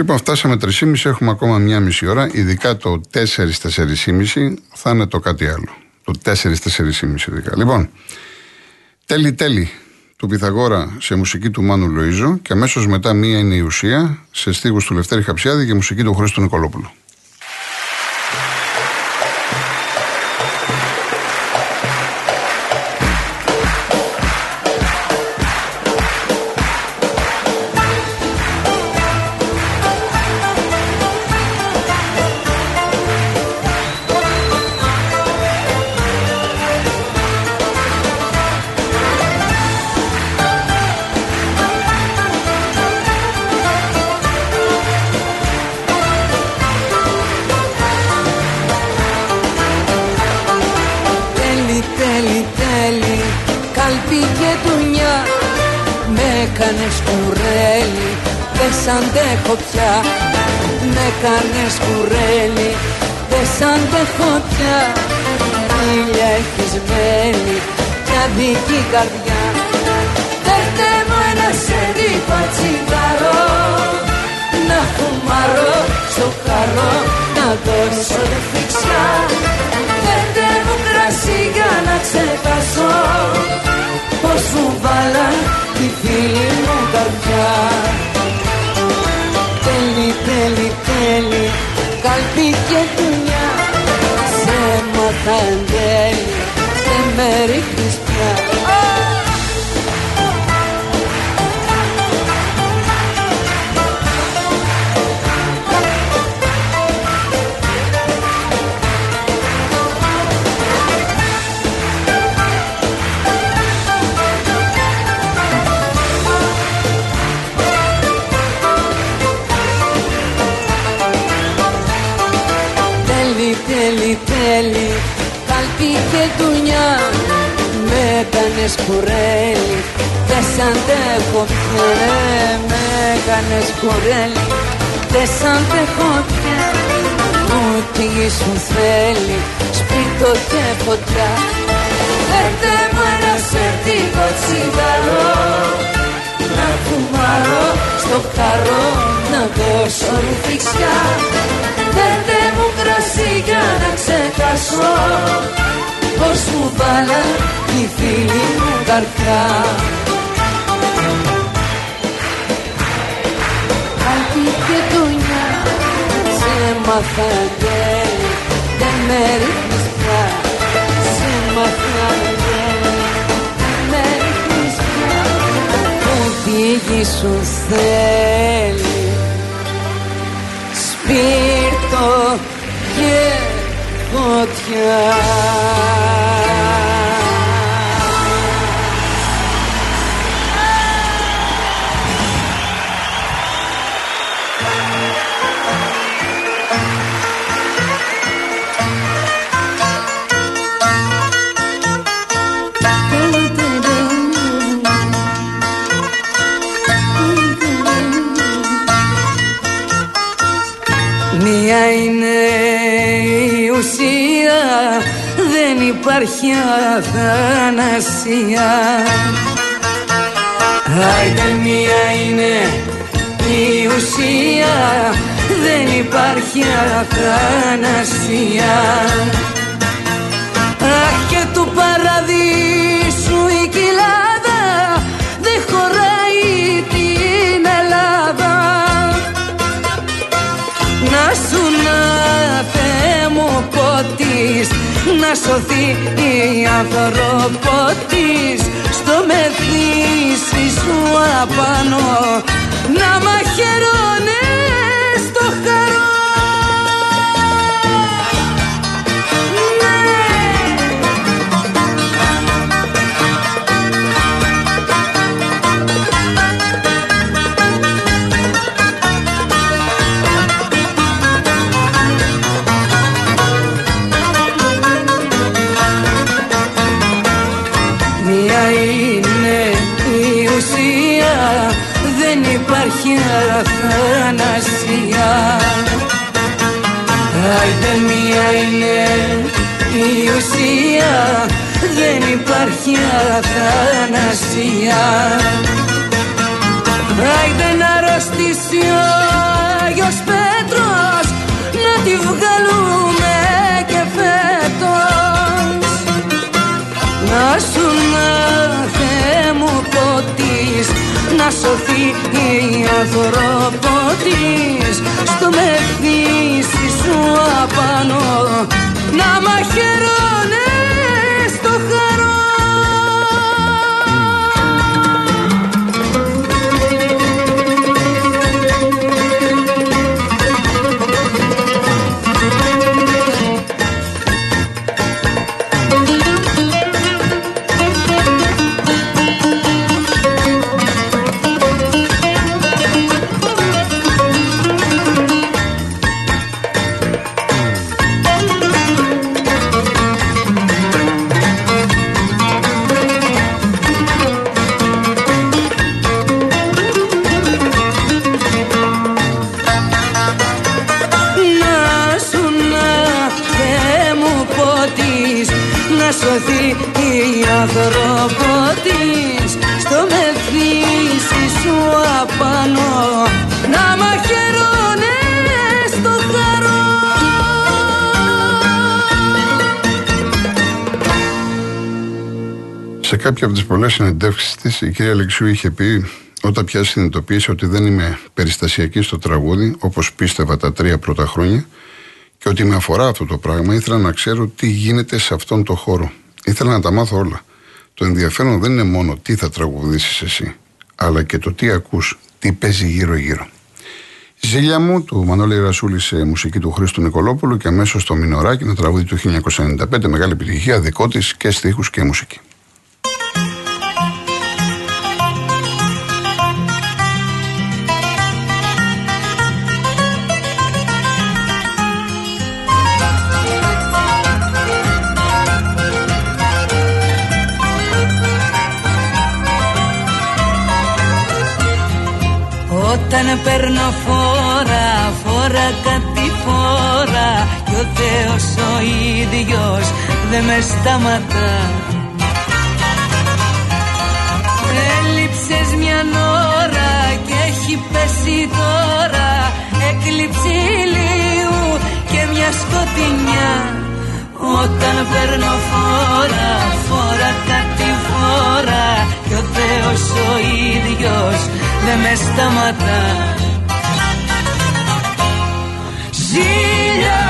Λοιπόν, φτάσαμε 3,5, έχουμε ακόμα μία μισή ώρα. Ειδικά το 4-4,5 θα είναι το κάτι άλλο. Το 4-4,5 ειδικά. Λοιπόν, τέλει τέλει του Πυθαγόρα σε μουσική του Μάνου Λοίζο και αμέσως μετά μία είναι η ουσία σε στίχους του Λευτέρη Χαψιάδη και μουσική του Χρήστου Νικολόπουλου. Αντέχω πια. Με κάνες κουρέλι Δεν σ' αντέχω πια. Ήλια έχεις μέλη Κι αδική καρδιά. Φέρτε μου ένα σερίπα τσιγάρο Να φουμάρω στο χαρό Να δώσω φυξιά. Φέρτε μου κρασί για να ξεχάσω Πως μου βάλα τη φίλη μου καρδιά. Τέλει, τέλει Καλπί και και φωτιά. Φέρτε μου ένα σερτίκο τσιγαρό Να φουμάρω στο καρό Να δώσω ρουφιξιά. Φέρτε μου κρασί για να ξεχάσω. Πως μου βάλα η φίλη μου καρδιά. Κάτι και τουνιά σε μάθα γέλη Δεν με τη σου θέλει. Σπίρτο και φωτιά υπάρχει αθανασία. Άιντε μία είναι η ουσία. Δεν υπάρχει αθανασία σωθεί η άνθρωπο της στο μεθύσι σου απάνω. Να μαχαιρώνε ιστορία δεν υπάρχει αθανασία. Άιντε μία είναι η ουσία δεν υπάρχει αθανασία. Άιντε να αρρωστήσει ο Άγιος Πέτρος να τη βγάλουμε και φέτος. Να σου να της να σωθεί η άνθρωπο της στο μεθύσι σου απάνω να μαχαιρώνεται Σε κάποια από τις πολλές συνεντεύξεις της, η κυρία Αλεξίου είχε πει, όταν πια συνειδητοποίησε ότι δεν είμαι περιστασιακής στο τραγούδι, όπως πίστευα τα τρία πρώτα χρόνια, και ότι με αφορά αυτό το πράγμα, ήθελα να ξέρω τι γίνεται σε αυτόν τον χώρο. Ήθελα να τα μάθω όλα. Το ενδιαφέρον δεν είναι μόνο τι θα τραγουδήσεις εσύ, αλλά και το τι ακούς, τι παίζει γύρω-γύρω. Ζήλια μου του Μανώλη Ρασούλη σε μουσική του Χρήστου Νικολόπουλου και αμέσως στο Μινωράκι, ένα τραγούδι του 1995, μεγάλη επιτυχία, δικό της και στίχους και μουσική. Όταν παίρνω φόρα, φόρα κάτι φόρα Κι ο Θεός ο ίδιος δεν με σταματά. Έλειψες μια ώρα και έχει πέσει τώρα Έκλειψη ηλίου και μια σκοτεινιά. Όταν παίρνω φόρα, φόρα κάτι φόρα Κι ο Θεός ο ίδιος δεν μες σταματά. Ζήλια μου, ζήλια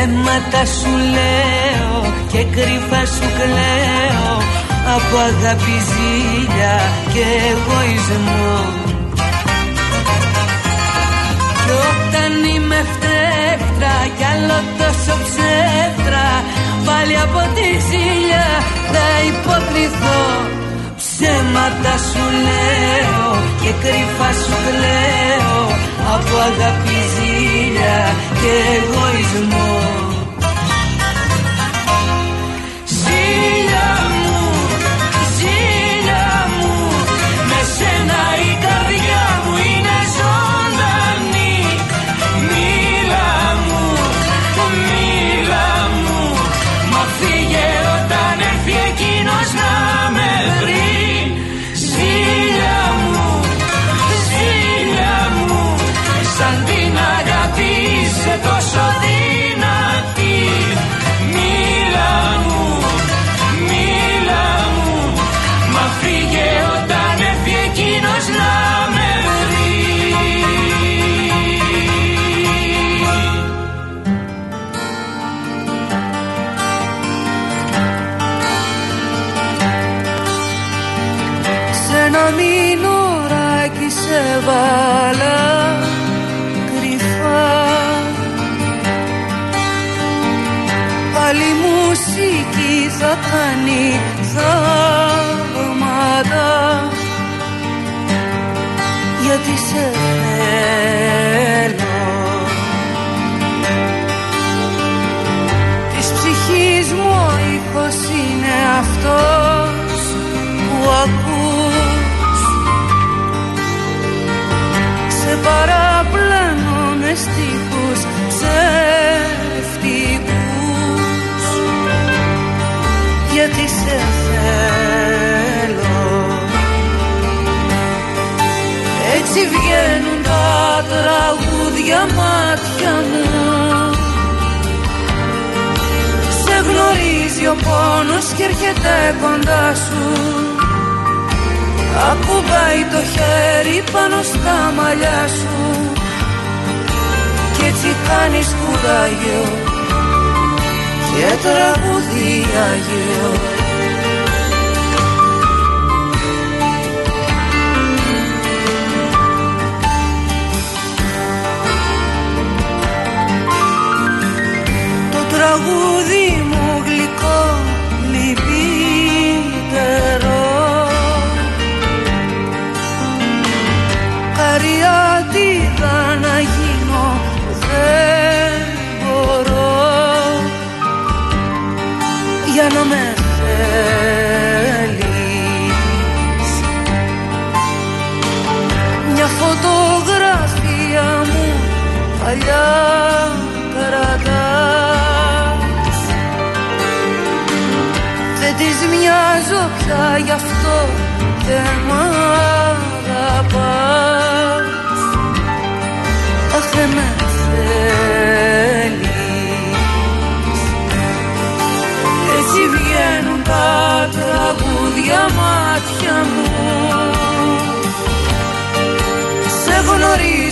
Ψέματα σου λέω και κρυφά σου κλαίω. Από αγάπη ζήλια και εγωισμό. Κι όταν είμαι φτέφτρα κι άλλο τόσο ψεύτρα Πάλι από τη ζήλια θα υποκριθώ. Ψέματα σου λέω και κρυφά σου κλαίω Από αγάπη ζήλια και εγωισμό κάνει θαύματα γιατί σε θέλω Της ψυχής μου ο ήχος είναι αυτός που ακούς. Σε παραπλανώ με γιατί σε θέλω. Έτσι βγαίνουν τα τραγούδια μάτια μου. Σε γνωρίζει ο πόνος και έρχεται κοντά σου. Ακουμπάει το χέρι πάνω στα μαλλιά σου. Κι έτσι κάνεις κουράγιο και τραγούδι Άγιο τραγούδι μου γλυκό λυπητερό. Καριάτιδα να γίνω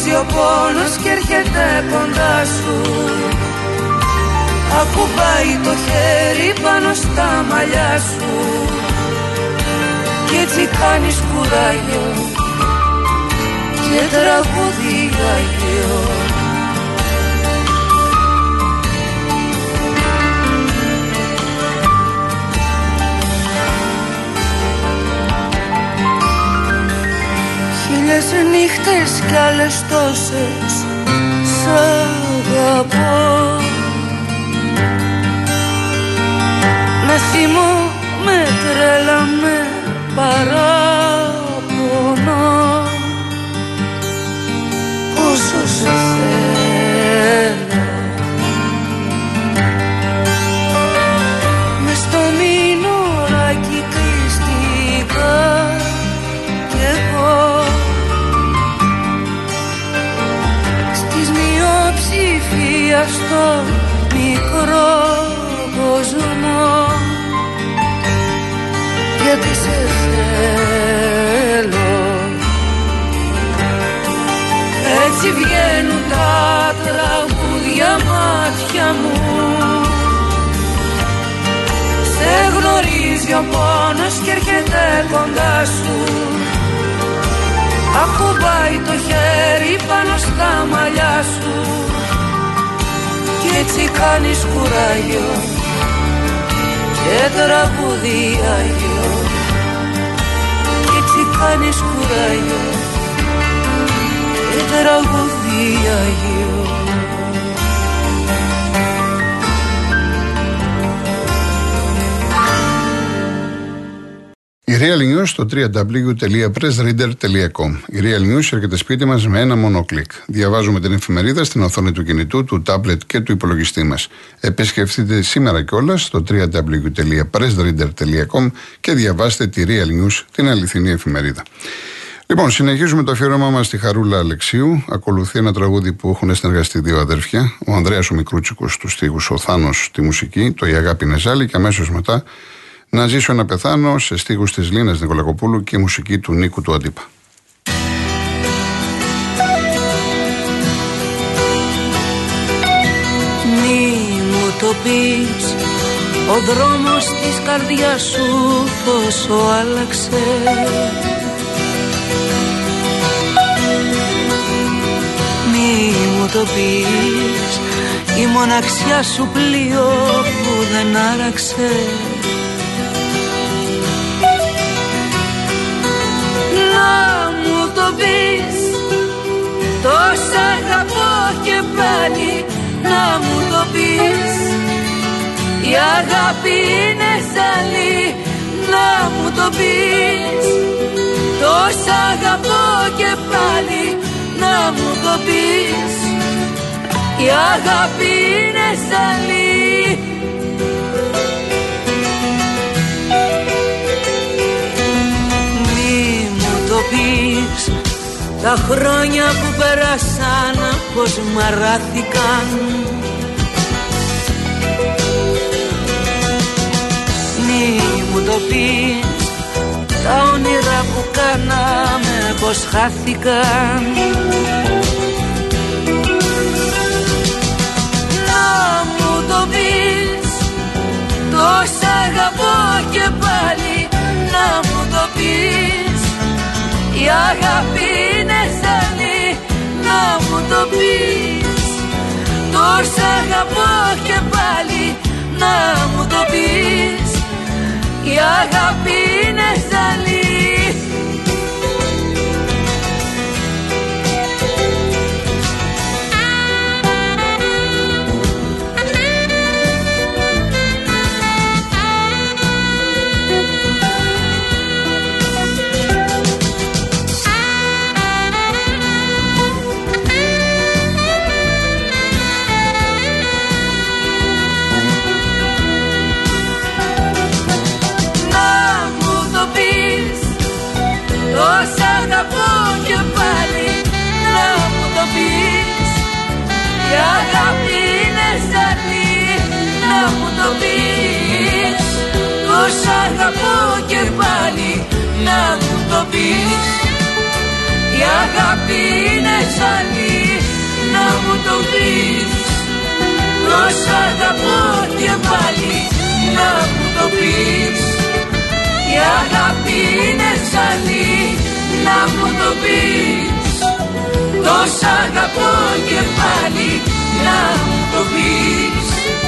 γνωρίζει ο πόνος και έρχεται κοντά σου. Ακουμπάει το χέρι πάνω στα μαλλιά σου. Κι έτσι κάνεις κουράγιο Και τραγούδι Άγιο Χίλιες νύχτες κι άλλες τόσες Σ' αγαπώ. Με θυμό, με τρέλα, με παράπονο. Πόσο σε θέλω μάτια μου. Σε γνωρίζει ο πόνος και έρχεται κοντά σου. Ακουμπάει το χέρι πάνω στα μαλλιά σου. Κι έτσι κάνεις κουράγιο και τραγούδι Άγιο Κι έτσι κάνεις κουράγιο και τραγούδι Άγιο Η Real News στο www.pressreader.com. Η Real News έρχεται σπίτι μας με ένα μόνο κλικ. Διαβάζουμε την εφημερίδα στην οθόνη του κινητού, του τάμπλετ και του υπολογιστή μας. Επισκεφτείτε σήμερα κιόλας στο www.pressreader.com και διαβάστε τη Real News, την αληθινή εφημερίδα. Λοιπόν, συνεχίζουμε το αφιέρωμά μας στη Χαρούλα Αλεξίου. Ακολουθεί ένα τραγούδι που έχουν συνεργαστεί δύο αδέρφια. Ο Ανδρέας ο Μικρούτσικος τους στίχου, ο Θάνος τη μουσική, το Η Αγάπη είναι ζάλη και αμέσως μετά να ζήσω να πεθάνω σε στίχους της Λίνας Νικολακοπούλου και μουσική του Νίκου του Αντίπα. Μη μου το πεις Ο δρόμος της καρδιάς σου πόσο άλλαξε Μη μου το πεις Η μοναξιά σου πλοίο που δεν άραξε Να μου το πεις. Τόσα αγαπώ και πάλι να μου το πεις. Η αγάπη είναι ζαλή να μου το πεις. Τόσα αγαπώ και πάλι να μου το πεις. Η αγάπη είναι ζαλή πεις τα χρόνια που πέρασαν πως μαράθηκαν. Μη μου το πεις. Τα όνειρα που κάναμε πως χάθηκαν. Να μου το πεις. Τόσα αγαπώ και πάλι Να μου το πεις Η αγάπη να μου το πεις. Τόσα αγαπώ και πάλι. Να μου το πεις. Η αγάπη μου πεις αγαπώ και πάλι να μου το πεις. Η αγάπη είναι ζαλή να μου το πεις. Πως αγαπώ και πάλι να μου το πεις. Η αγάπη είναι ζαλή να μου το πεις. Πως αγαπώ και πάλι να μου το πεις.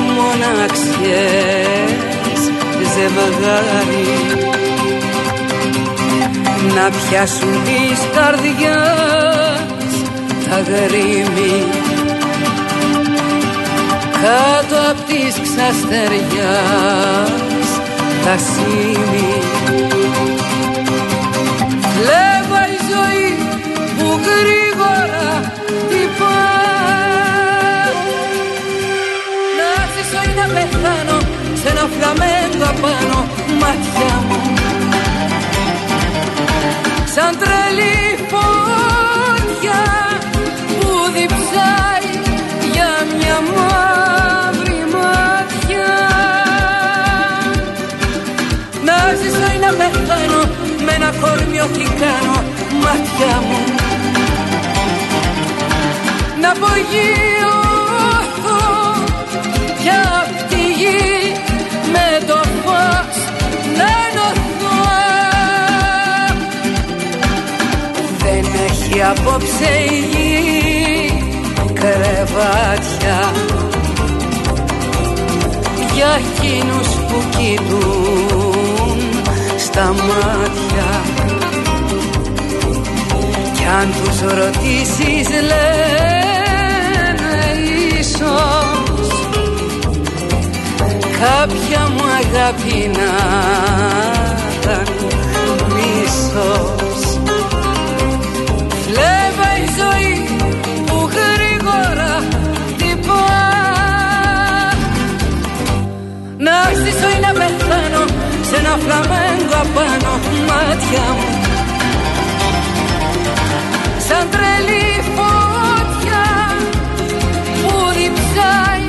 μοναξιές ζευγάρι. Να πιάσουν τις καρδιάς τα γρήμη. Κάτω απ' της ξαστεριάς τα σήμη Βλέπω η ζωή που γρήγορα μάτια μου. Σαν τρελή φωτιά που διψάει για μια μαύρη μάτια Να ζήσω ή να πεθάνω με ένα κορμιό τι κάνω μάτια μου. Να απογειωθώ δεν έχει απόψε η γη κρεβάτια. Για εκείνους που κοιτούν στα μάτια. Κι αν τους ρωτήσεις λένε ίσως κάποια μου αγάπη να ήταν μίσος πεθάνω σε ένα φλαμέγκο απάνω μάτια μου σαν τρελή φωτιά που διψάει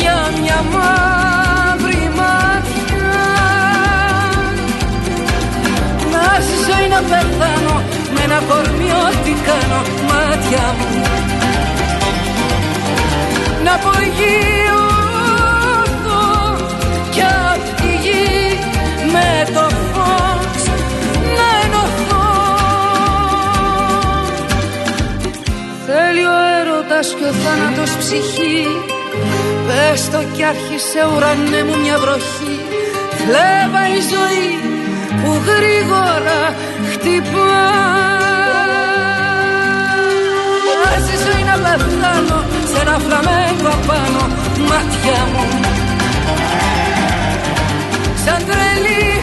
για μια μαύρη μάτια να ζήσω ή να πεθάνω με ένα κορμί ό,τι κάνω μάτια μου να απογείω το φως να ενωθώ. Θέλει ο έρωτας και ο θάνατος ψυχή. Πες το κι άρχισε ουρανέ μου μια βροχή. Φλέβα η ζωή που γρήγορα χτυπά. Ας η να πεθάνω σε ένα φλαμέγκο απάνω μάτια μου. Σαν τρελή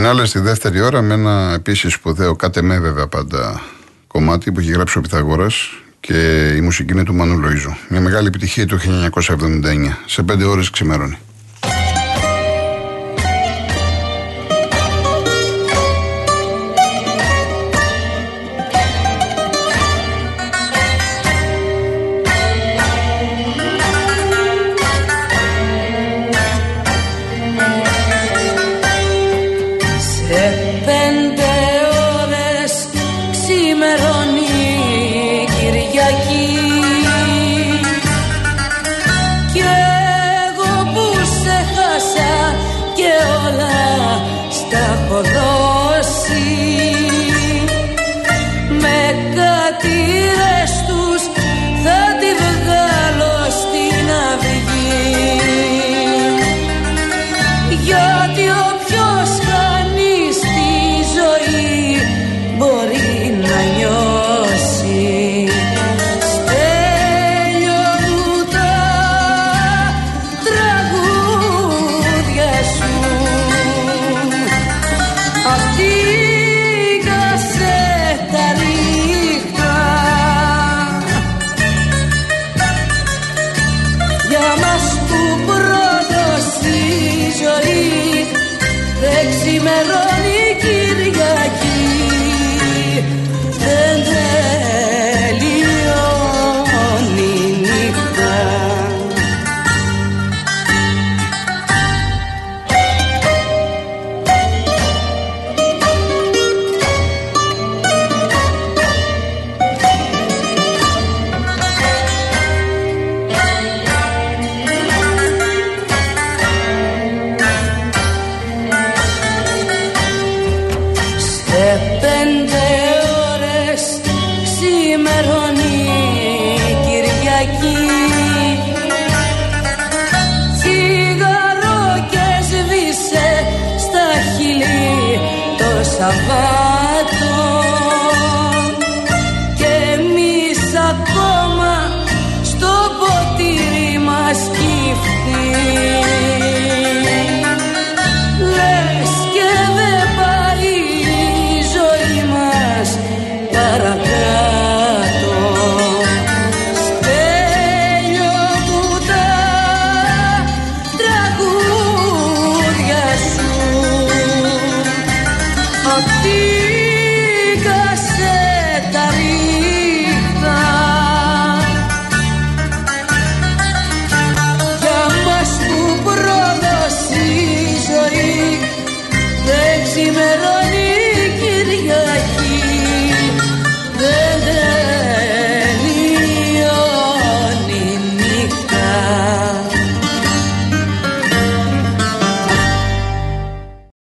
Φινάλε στη δεύτερη ώρα με ένα επίσης σπουδαίο, κάτε με βέβαια πάντα κομμάτι που έχει γράψει ο Πιθαγόρα και η μουσική είναι του Μανουλοζού. Μια μεγάλη επιτυχία του 1979. Σε πέντε ώρες ξημερώνει.